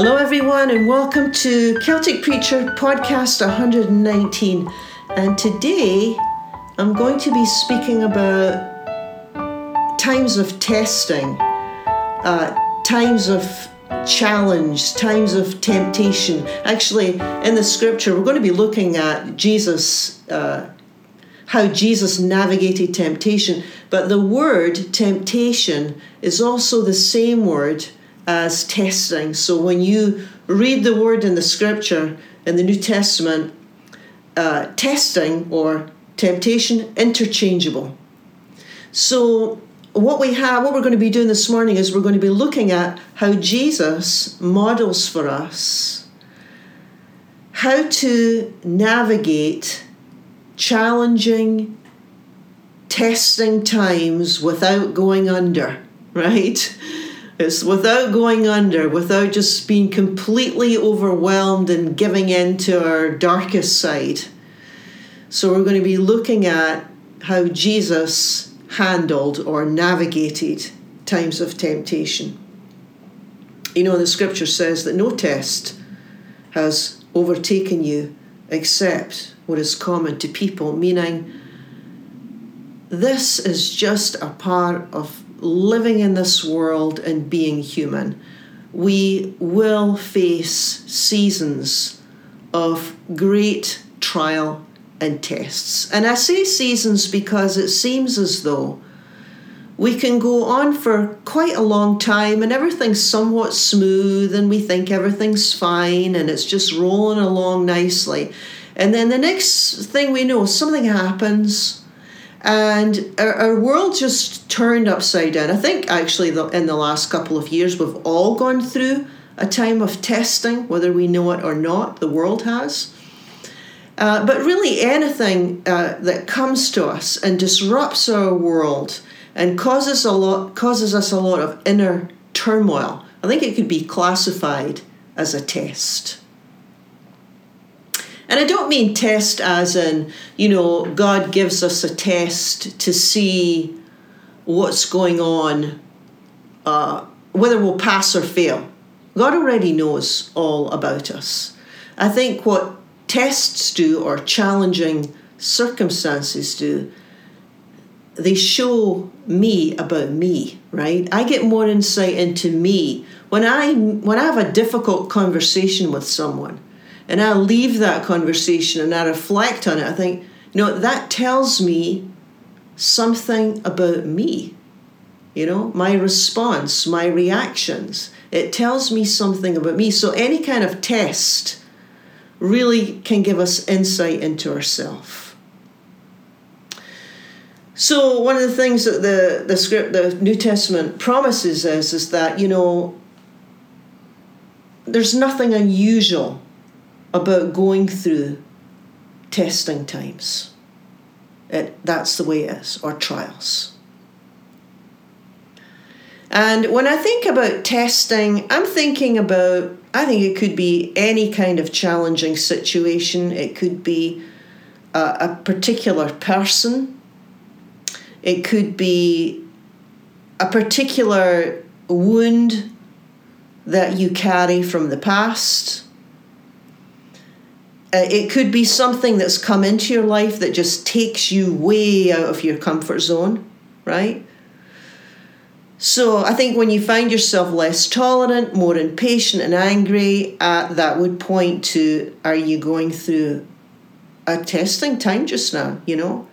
Hello, everyone, and welcome to Celtic Preacher Podcast 119. And today I'm going to be speaking about times of testing, uh, times of challenge, times of temptation. Actually, in the scripture, we're going to be looking at Jesus, uh, how Jesus navigated temptation. But the word temptation is also the same word as testing. So when you read the word in the scripture in the New Testament, uh, testing or temptation interchangeable. So what we have, what we're going to be doing this morning is we're going to be looking at how Jesus models for us how to navigate challenging, testing times without going under, right? It's without going under, without just being completely overwhelmed and giving in to our darkest side. So, we're going to be looking at how Jesus handled or navigated times of temptation. You know, the scripture says that no test has overtaken you except what is common to people, meaning this is just a part of living in this world and being human, we will face seasons of great trial and tests. And I say seasons because it seems as though we can go on for quite a long time and everything's somewhat smooth and we think everything's fine and it's just rolling along nicely. And then the next thing we know, something happens and our, our, world just turned upside down. I think actually the, in the last couple of years we've all gone through a time of testing, whether we know it or not. The world has. Uh, but really, anything uh, that comes to us and disrupts our world and causes a lot causes us a lot of inner turmoil. I think it could be classified as a test. And I don't mean test as in, you know, God gives us a test to see what's going on, uh, whether we'll pass or fail. God already knows all about us. I think what tests do or challenging circumstances do, they show me about me, right? I get more insight into me when I when I have a difficult conversation with someone and I leave that conversation and I reflect on it, I think, you know, that tells me something about me. You know, my response, my reactions. It tells me something about me. So any kind of test really can give us insight into ourselves. So one of the things that the, the script, the New Testament promises us is that, you know, there's nothing unusual about going through testing times. It, that's the way it is, or trials. And when I think about testing, I'm thinking about, I think it could be any kind of challenging situation. It could be a, a particular person, it could be a particular wound that you carry from the past it could be something that's come into your life that just takes you way out of your comfort zone, right? So I think when you find yourself less tolerant, more impatient and angry, uh, that would point to are you going through a testing time just now? You know,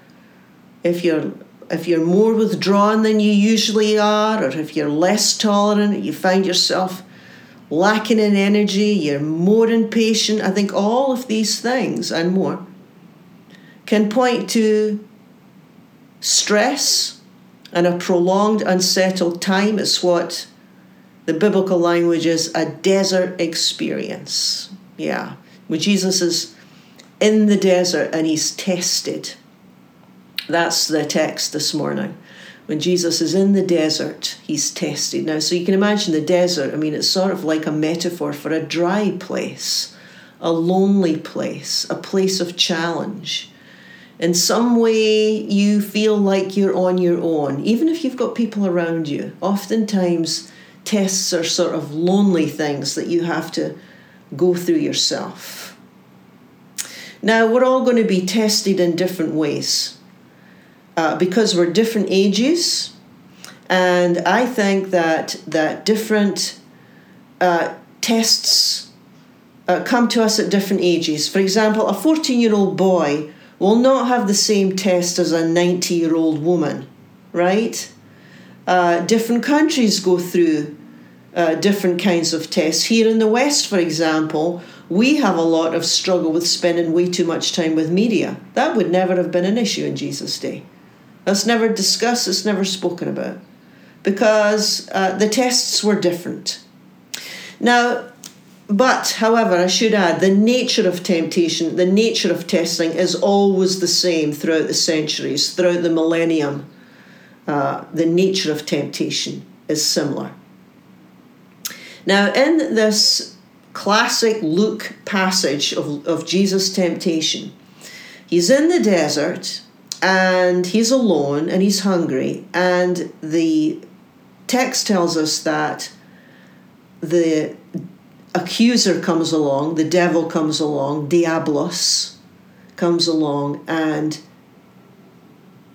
if you're if you're more withdrawn than you usually are, or if you're less tolerant, you find yourself lacking in energy, you're more impatient. I think all of these things and more can point to stress and a prolonged, unsettled time. It's what the biblical language is a desert experience. Yeah, when Jesus is in the desert and he's tested. That's the text this morning when Jesus is in the desert, he's tested. Now, so you can imagine the desert, I mean, it's sort of like a metaphor for a dry place, a lonely place, a place of challenge. In some way, you feel like you're on your own, even if you've got people around you. Oftentimes, tests are sort of lonely things that you have to go through yourself. Now, we're all going to be tested in different ways uh, because we're different ages, and I think that that different uh, tests uh, come to us at different ages. For example, a 14 year old boy will not have the same test as a 90 year old woman, right? Uh, different countries go through uh, different kinds of tests. Here in the West, for example, we have a lot of struggle with spending way too much time with media. That would never have been an issue in Jesus' day. That's never discussed, it's never spoken about because uh, the tests were different. Now, but, however, I should add, the nature of temptation, the nature of testing is always the same throughout the centuries, throughout the millennium. Uh, the nature of temptation is similar. Now, in this classic Luke passage of, of Jesus' temptation, he's in the desert and he's alone and he's hungry, and the text tells us that the accuser comes along, the devil comes along, Diablos comes along and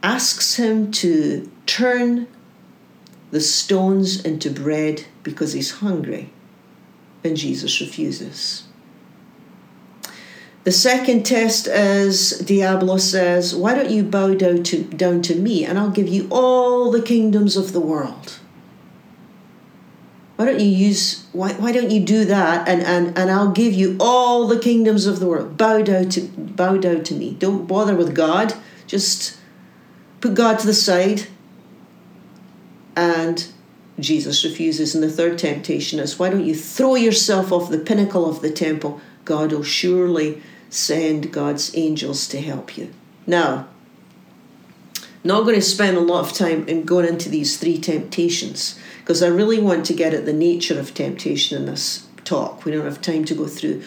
asks him to turn the stones into bread because he's hungry. And Jesus refuses. The second test is Diablo says, Why don't you bow down to, down to me and I'll give you all the kingdoms of the world? why don't you use why, why don't you do that and, and, and I'll give you all the kingdoms of the world. Bow down to bow down to me. Don't bother with God. Just put God to the side. And Jesus refuses. And the third temptation is why don't you throw yourself off the pinnacle of the temple? God will surely send God's angels to help you. Now, not going to spend a lot of time in going into these three temptations because I really want to get at the nature of temptation in this talk. We don't have time to go through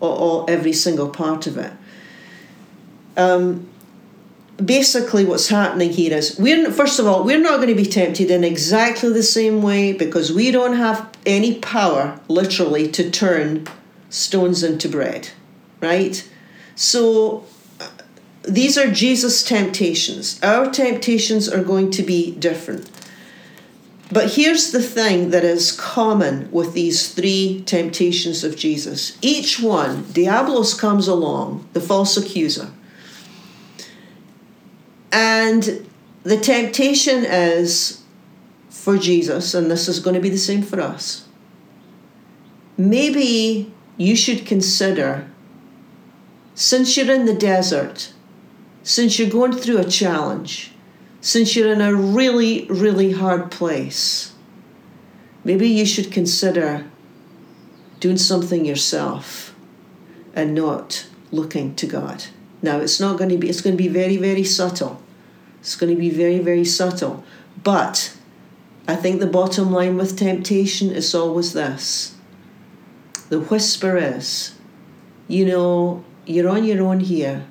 all, all every single part of it. Um, basically, what's happening here is we're first of all we're not going to be tempted in exactly the same way because we don't have any power, literally, to turn stones into bread, right? So uh, these are Jesus' temptations. Our temptations are going to be different. But here's the thing that is common with these three temptations of Jesus. Each one, Diablos comes along, the false accuser. And the temptation is for Jesus, and this is going to be the same for us. Maybe you should consider, since you're in the desert, since you're going through a challenge, since you're in a really, really hard place, maybe you should consider doing something yourself and not looking to God. Now, it's not going to be, it's going to be very, very subtle. It's going to be very, very subtle. But I think the bottom line with temptation is always this the whisper is, you know, you're on your own here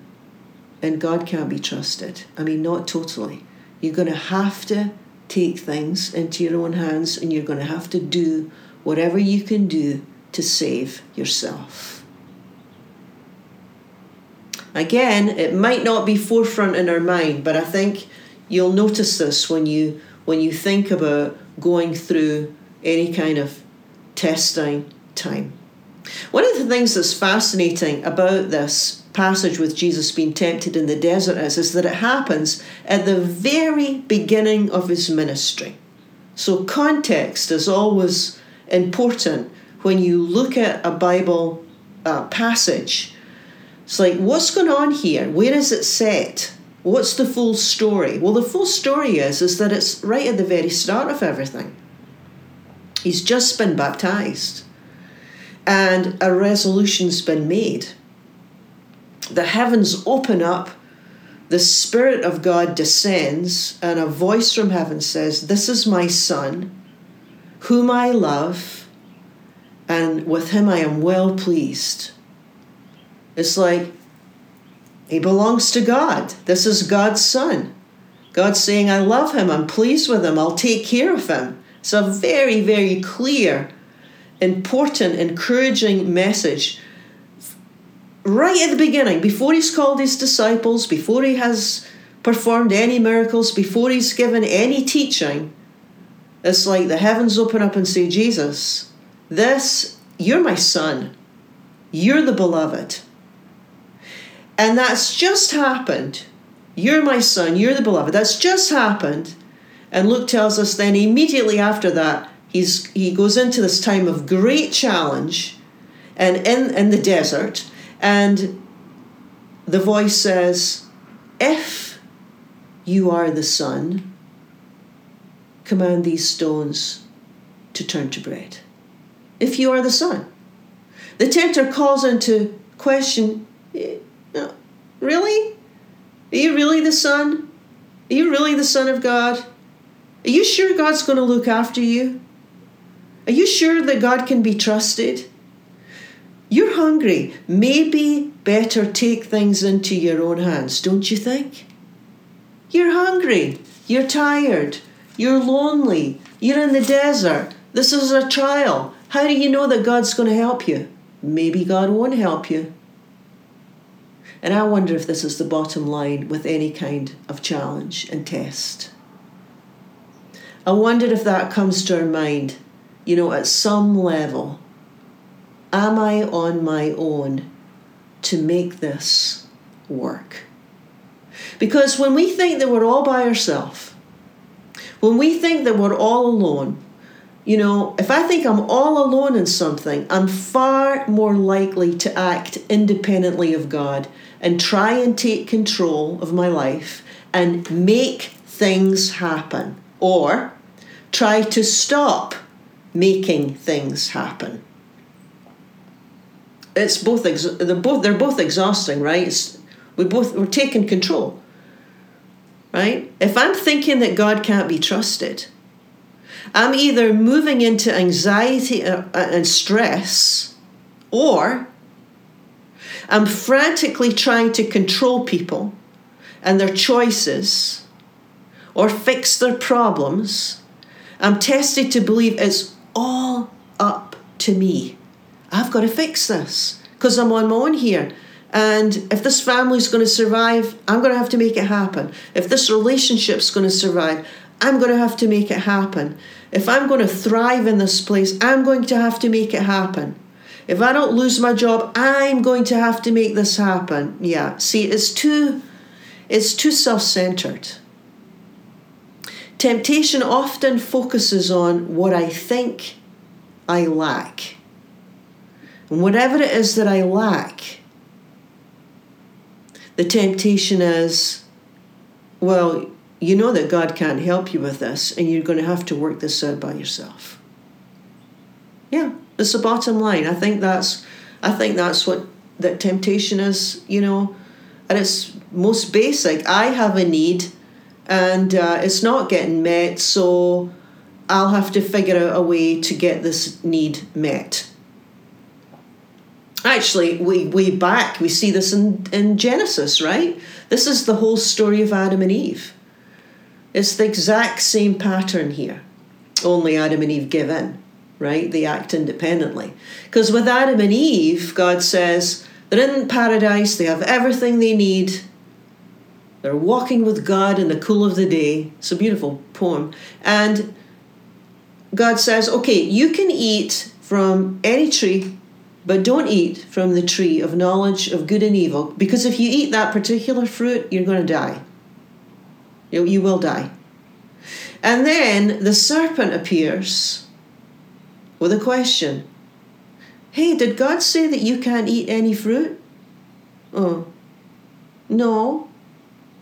and God can't be trusted. I mean, not totally. You're going to have to take things into your own hands and you're going to have to do whatever you can do to save yourself. Again, it might not be forefront in our mind, but I think you'll notice this when you when you think about going through any kind of testing time. One of the things that's fascinating about this passage with Jesus being tempted in the desert is, is that it happens at the very beginning of his ministry. So, context is always important when you look at a Bible uh, passage. It's like, what's going on here? Where is it set? What's the full story? Well, the full story is, is that it's right at the very start of everything. He's just been baptized, and a resolution's been made the heavens open up, the Spirit of God descends, and a voice from heaven says, This is my Son, whom I love, and with him I am well pleased. It's like he belongs to God. This is God's Son. God's saying, I love him, I'm pleased with him, I'll take care of him. It's a very, very clear, important, encouraging message right at the beginning, before he's called his disciples, before he has performed any miracles, before he's given any teaching, it's like the heavens open up and say, Jesus, this, you're my son. You're the beloved. And that's just happened. You're my son. You're the beloved. That's just happened. And Luke tells us then immediately after that, he's, he goes into this time of great challenge and in, in the desert and the voice says, If you are the Son, command these stones to turn to bread. If you are the Son. The tempter calls into question, eh, Really? Are you really the Son? Are you really the Son of God? Are you sure God's going to look after you? Are you sure that God can be trusted? You're hungry. Maybe better take things into your own hands, don't you think? You're hungry. You're tired. You're lonely. You're in the desert. This is a trial. How do you know that God's going to help you? Maybe God won't help you. And I wonder if this is the bottom line with any kind of challenge and test. I wonder if that comes to our mind, you know, at some level Am I on my own to make this work? Because when we think that we're all by ourselves, when we think that we're all alone, you know, if I think I'm all alone in something, I'm far more likely to act independently of God and try and take control of my life and make things happen or try to stop making things happen it's both ex- they're both they're both exhausting, right? It's, we both we're taking control, right? If I'm thinking that God can't be trusted, I'm either moving into anxiety uh, uh, and stress, or I'm frantically trying to control people and their choices, or fix their problems. I'm tested to believe it's all up to me. I've got to fix this because I'm on my own here. And if this family's going to survive, I'm going to have to make it happen. If this relationship's going to survive, I'm going to have to make it happen. If I'm going to thrive in this place, I'm going to have to make it happen. If I don't lose my job, I'm going to have to make this happen. Yeah, see, it's too it's too self-centered. Temptation often focuses on what I think I lack and whatever it is that I lack, the temptation is, well, you know that God can't help you with this, and you're going to have to work this out by yourself. Yeah, it's the bottom line. I think that's, I think that's what that temptation is. You know, at its most basic. I have a need, and uh, it's not getting met, so I'll have to figure out a way to get this need met. Actually, we way back we see this in, in Genesis, right? This is the whole story of Adam and Eve. It's the exact same pattern here. Only Adam and Eve give in, right? They act independently. Because with Adam and Eve, God says they're in paradise, they have everything they need. They're walking with God in the cool of the day. It's a beautiful poem. And God says, okay, you can eat from any tree but don't eat from the tree of knowledge of good and evil, because if you eat that particular fruit, you're going to die. You, you will die. And then the serpent appears with a question Hey, did God say that you can't eat any fruit? Oh, no.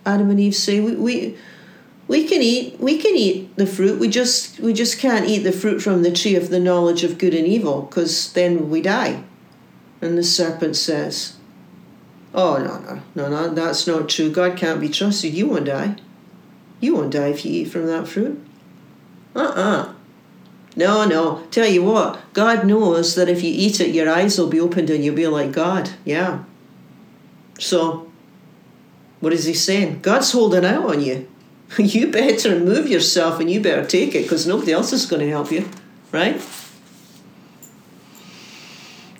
Adam and Eve say, we, we, we can eat we can eat the fruit we just we just can't eat the fruit from the tree of the knowledge of good and evil because then we die and the serpent says, Oh, no, no, no, no, that's not true. God can't be trusted. You won't die. You won't die if you eat from that fruit. Uh uh-uh. uh No, no. Tell you what, God knows that if you eat it, your eyes will be opened and you'll be like God. Yeah. So, what is he saying? God's holding out on you. you better move yourself and you better take it because nobody else is going to help you, right?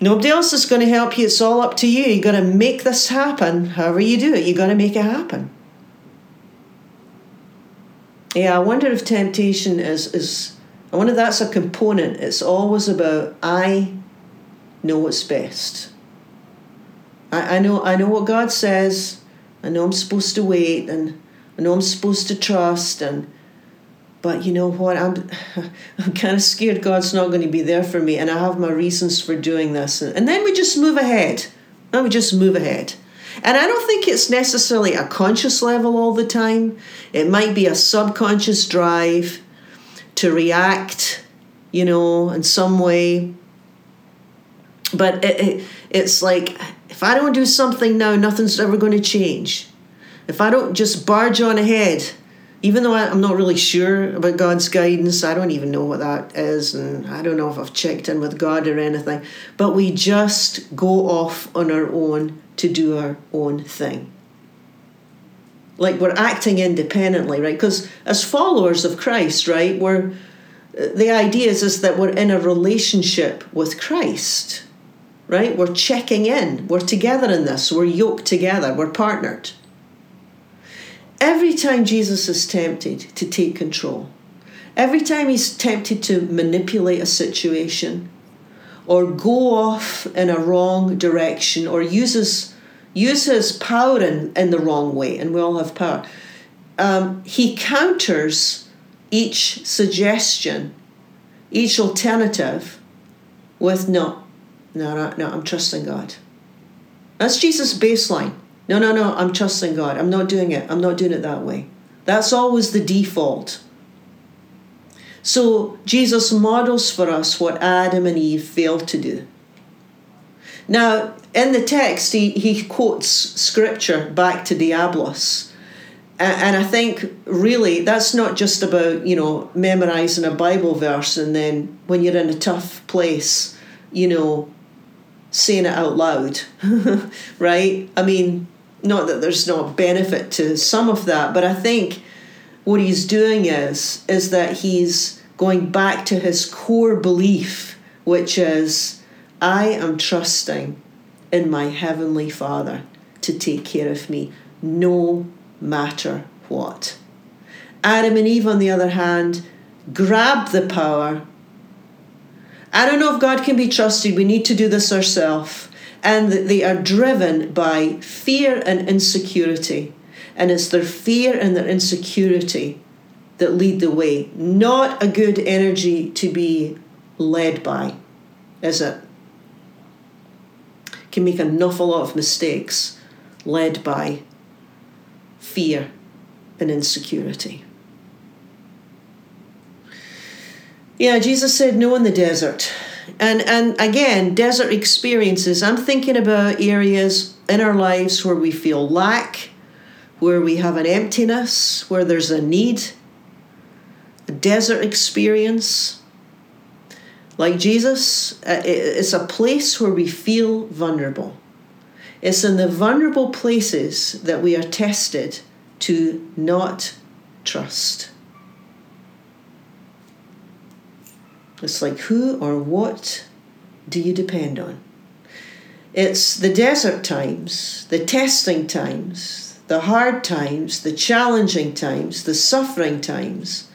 Nobody else is going to help you. It's all up to you. You got to make this happen. However you do it, you got to make it happen. Yeah, I wonder if temptation is is. I wonder if that's a component. It's always about I know what's best. I, I know I know what God says. I know I'm supposed to wait and I know I'm supposed to trust and but you know what I'm I'm kind of scared God's not going to be there for me and I have my reasons for doing this and, then we just move ahead. And we just move ahead. And I don't think it's necessarily a conscious level all the time. It might be a subconscious drive to react, you know, in some way. But it, it, it's like if I don't do something now, nothing's ever going to change. If I don't just barge on ahead, even though I'm not really sure about God's guidance, I don't even know what that is, and I don't know if I've checked in with God or anything, but we just go off on our own to do our own thing. Like we're acting independently, right? Because as followers of Christ, right, we're the idea is, is that we're in a relationship with Christ, right? We're checking in. We're together in this. We're yoked together. We're partnered. Every time Jesus is tempted to take control, every time he's tempted to manipulate a situation, or go off in a wrong direction or uses uses power in, in the wrong way, and we all have power. Um, he counters each suggestion, each alternative with no, no, no, no, I'm trusting God. That's Jesus' baseline. No, no, no, I'm trusting God. I'm not doing it. I'm not doing it that way. That's always the default. So Jesus models for us what Adam and Eve failed to do. Now, in the text, he, he quotes scripture back to Diablos. And I think really that's not just about, you know, memorizing a Bible verse and then when you're in a tough place, you know, saying it out loud, right? I mean, not that there's no benefit to some of that, but I think what he's doing is is that he's going back to his core belief, which is I am trusting in my heavenly Father to take care of me no matter what. Adam and Eve, on the other hand, grabbed the power. I don't know if God can be trusted. We need to do this ourselves. And they are driven by fear and insecurity. And it's their fear and their insecurity that lead the way. Not a good energy to be led by, is it? Can make an awful lot of mistakes led by fear and insecurity. Yeah, Jesus said no in the desert. And and again, desert experiences, I'm thinking about areas in our lives where we feel lack, where we have an emptiness, where there's a need, a desert experience. Like Jesus, uh, it's a place where we feel vulnerable. It's in the vulnerable places that we are tested to not trust. It's like who or what do you depend on? It's the desert times, the testing times, the hard times, the challenging times, the suffering times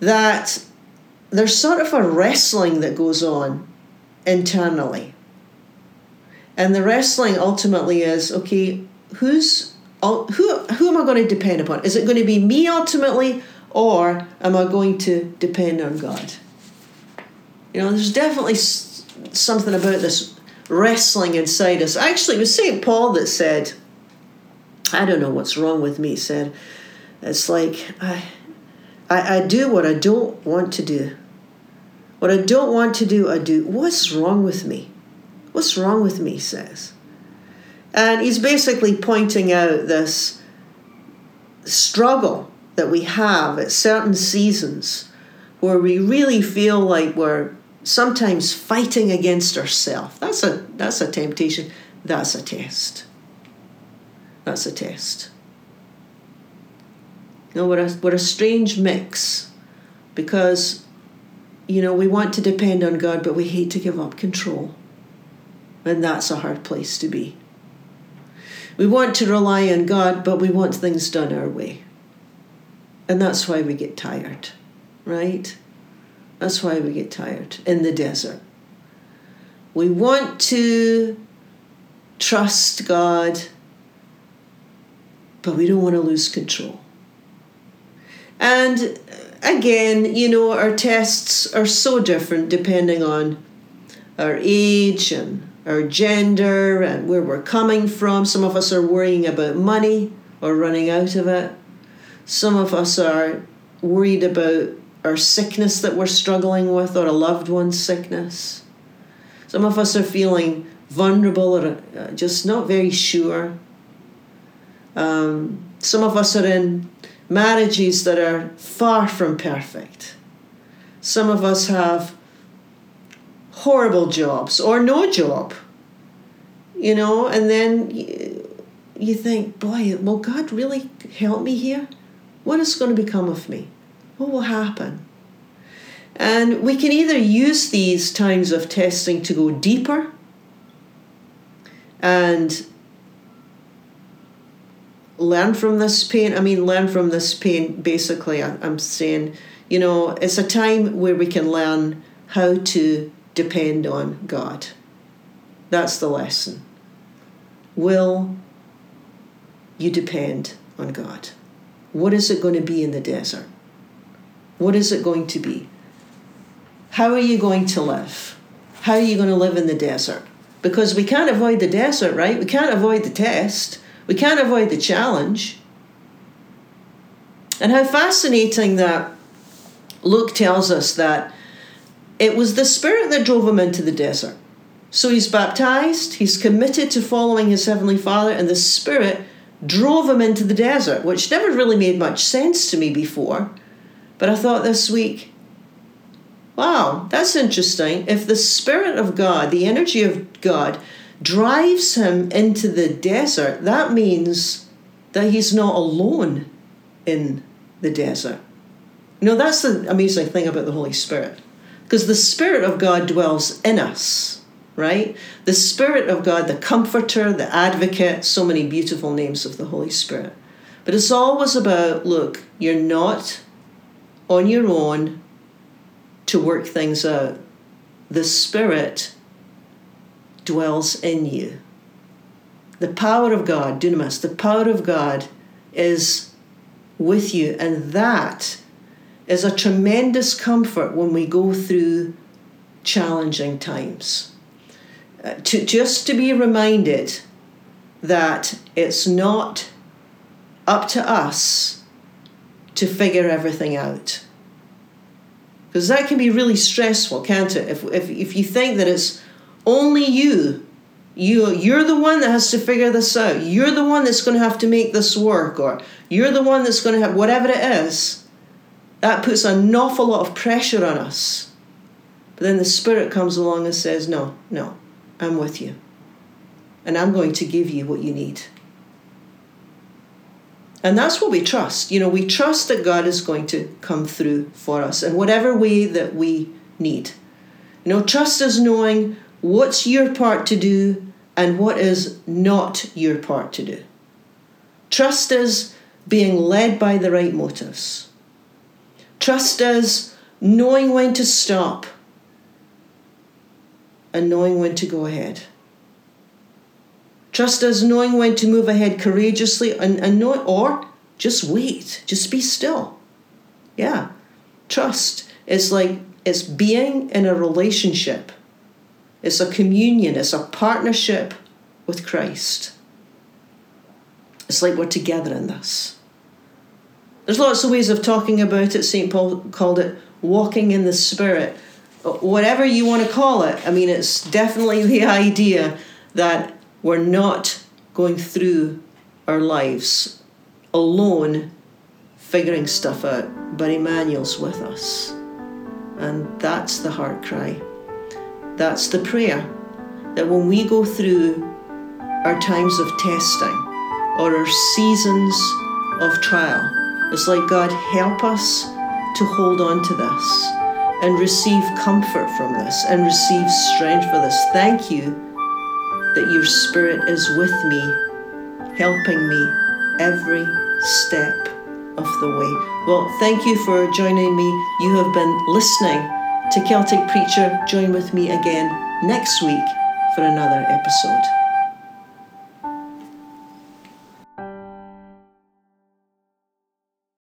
that there's sort of a wrestling that goes on internally. And the wrestling ultimately is okay, who's who who am I going to depend upon? Is it going to be me ultimately or am I going to depend on God? You know, there's definitely something about this wrestling inside us. Actually, it was St. Paul that said, I don't know what's wrong with me, said, it's like I I, I do what I don't want to do. What I don't want to do, I do. What's wrong with me? What's wrong with me, says. And he's basically pointing out this struggle that we have at certain seasons where we really feel like we're sometimes fighting against ourselves. That's a that's a temptation. That's a test. That's a test. You know, we're a, we're a strange mix because, you know, we want to depend on God, but we hate to give up control. And that's a hard place to be. We want to rely on God, but we want things done our way. And that's why we get tired, right? That's why we get tired in the desert. We want to trust God, but we don't want to lose control. And again, you know, our tests are so different depending on our age and our gender and where we're coming from. Some of us are worrying about money or running out of it. Some of us are worried about our sickness that we're struggling with or a loved one's sickness. Some of us are feeling vulnerable or uh, just not very sure. Um, some of us are in marriages that are far from perfect. Some of us have horrible jobs or no job, you know, and then you, you think, boy, will God really help me here? What is going to become of me? What will happen? And we can either use these times of testing to go deeper and learn from this pain. I mean, learn from this pain, basically, I'm saying, you know, it's a time where we can learn how to depend on God. That's the lesson. Will you depend on God? What is it going to be in the desert? What is it going to be? How are you going to live? How are you going to live in the desert? Because we can't avoid the desert, right? We can't avoid the test. We can't avoid the challenge. And how fascinating that Luke tells us that it was the Spirit that drove him into the desert. So he's baptized, he's committed to following his Heavenly Father, and the Spirit drove him into the desert, which never really made much sense to me before. But I thought this week, wow, that's interesting. If the Spirit of God, the energy of God, drives him into the desert, that means that he's not alone in the desert. You know, that's the amazing thing about the Holy Spirit. Because the Spirit of God dwells in us right? The Spirit of God, the Comforter, the Advocate, so many beautiful names of the Holy Spirit. But it's always about look, you're not on your own to work things out. The Spirit dwells in you. The power of God, dunamis, the power of God is with you, and that is a tremendous comfort when we go through challenging times uh, to just to be reminded that it's not up to us to figure everything out. Because that can be really stressful, can't it? If, if, if you think that it's only you, you, you're the one that has to figure this out, you're the one that's going to have to make this work, or you're the one that's going to have whatever it is, that puts an awful lot of pressure on us. But then the Spirit comes along and says, No, no, I'm with you. And I'm going to give you what you need. And that's what we trust. You know, we trust that God is going to come through for us in whatever way that we need. You know, trust is knowing what's your part to do and what is not your part to do. Trust is being led by the right motives. Trust is knowing when to stop and knowing when to go ahead. Trust us knowing when to move ahead courageously and, and know, or just wait, just be still. Yeah. Trust is like it's being in a relationship. It's a communion, it's a partnership with Christ. It's like we're together in this. There's lots of ways of talking about it. St. Paul called it walking in the Spirit whatever you want to call it. I mean, it's definitely the idea that we're not going through our lives alone figuring stuff out, but Emmanuel's with us. And that's the heart cry. That's the prayer. That when we go through our times of testing or our seasons of trial, It's like, God, help us to hold on to this and receive comfort from this and receive strength for this. Thank you that your Spirit is with me, helping me every step of the way. Well, thank you for joining me. You have been listening to Celtic Preacher. Join with me again next week for another episode.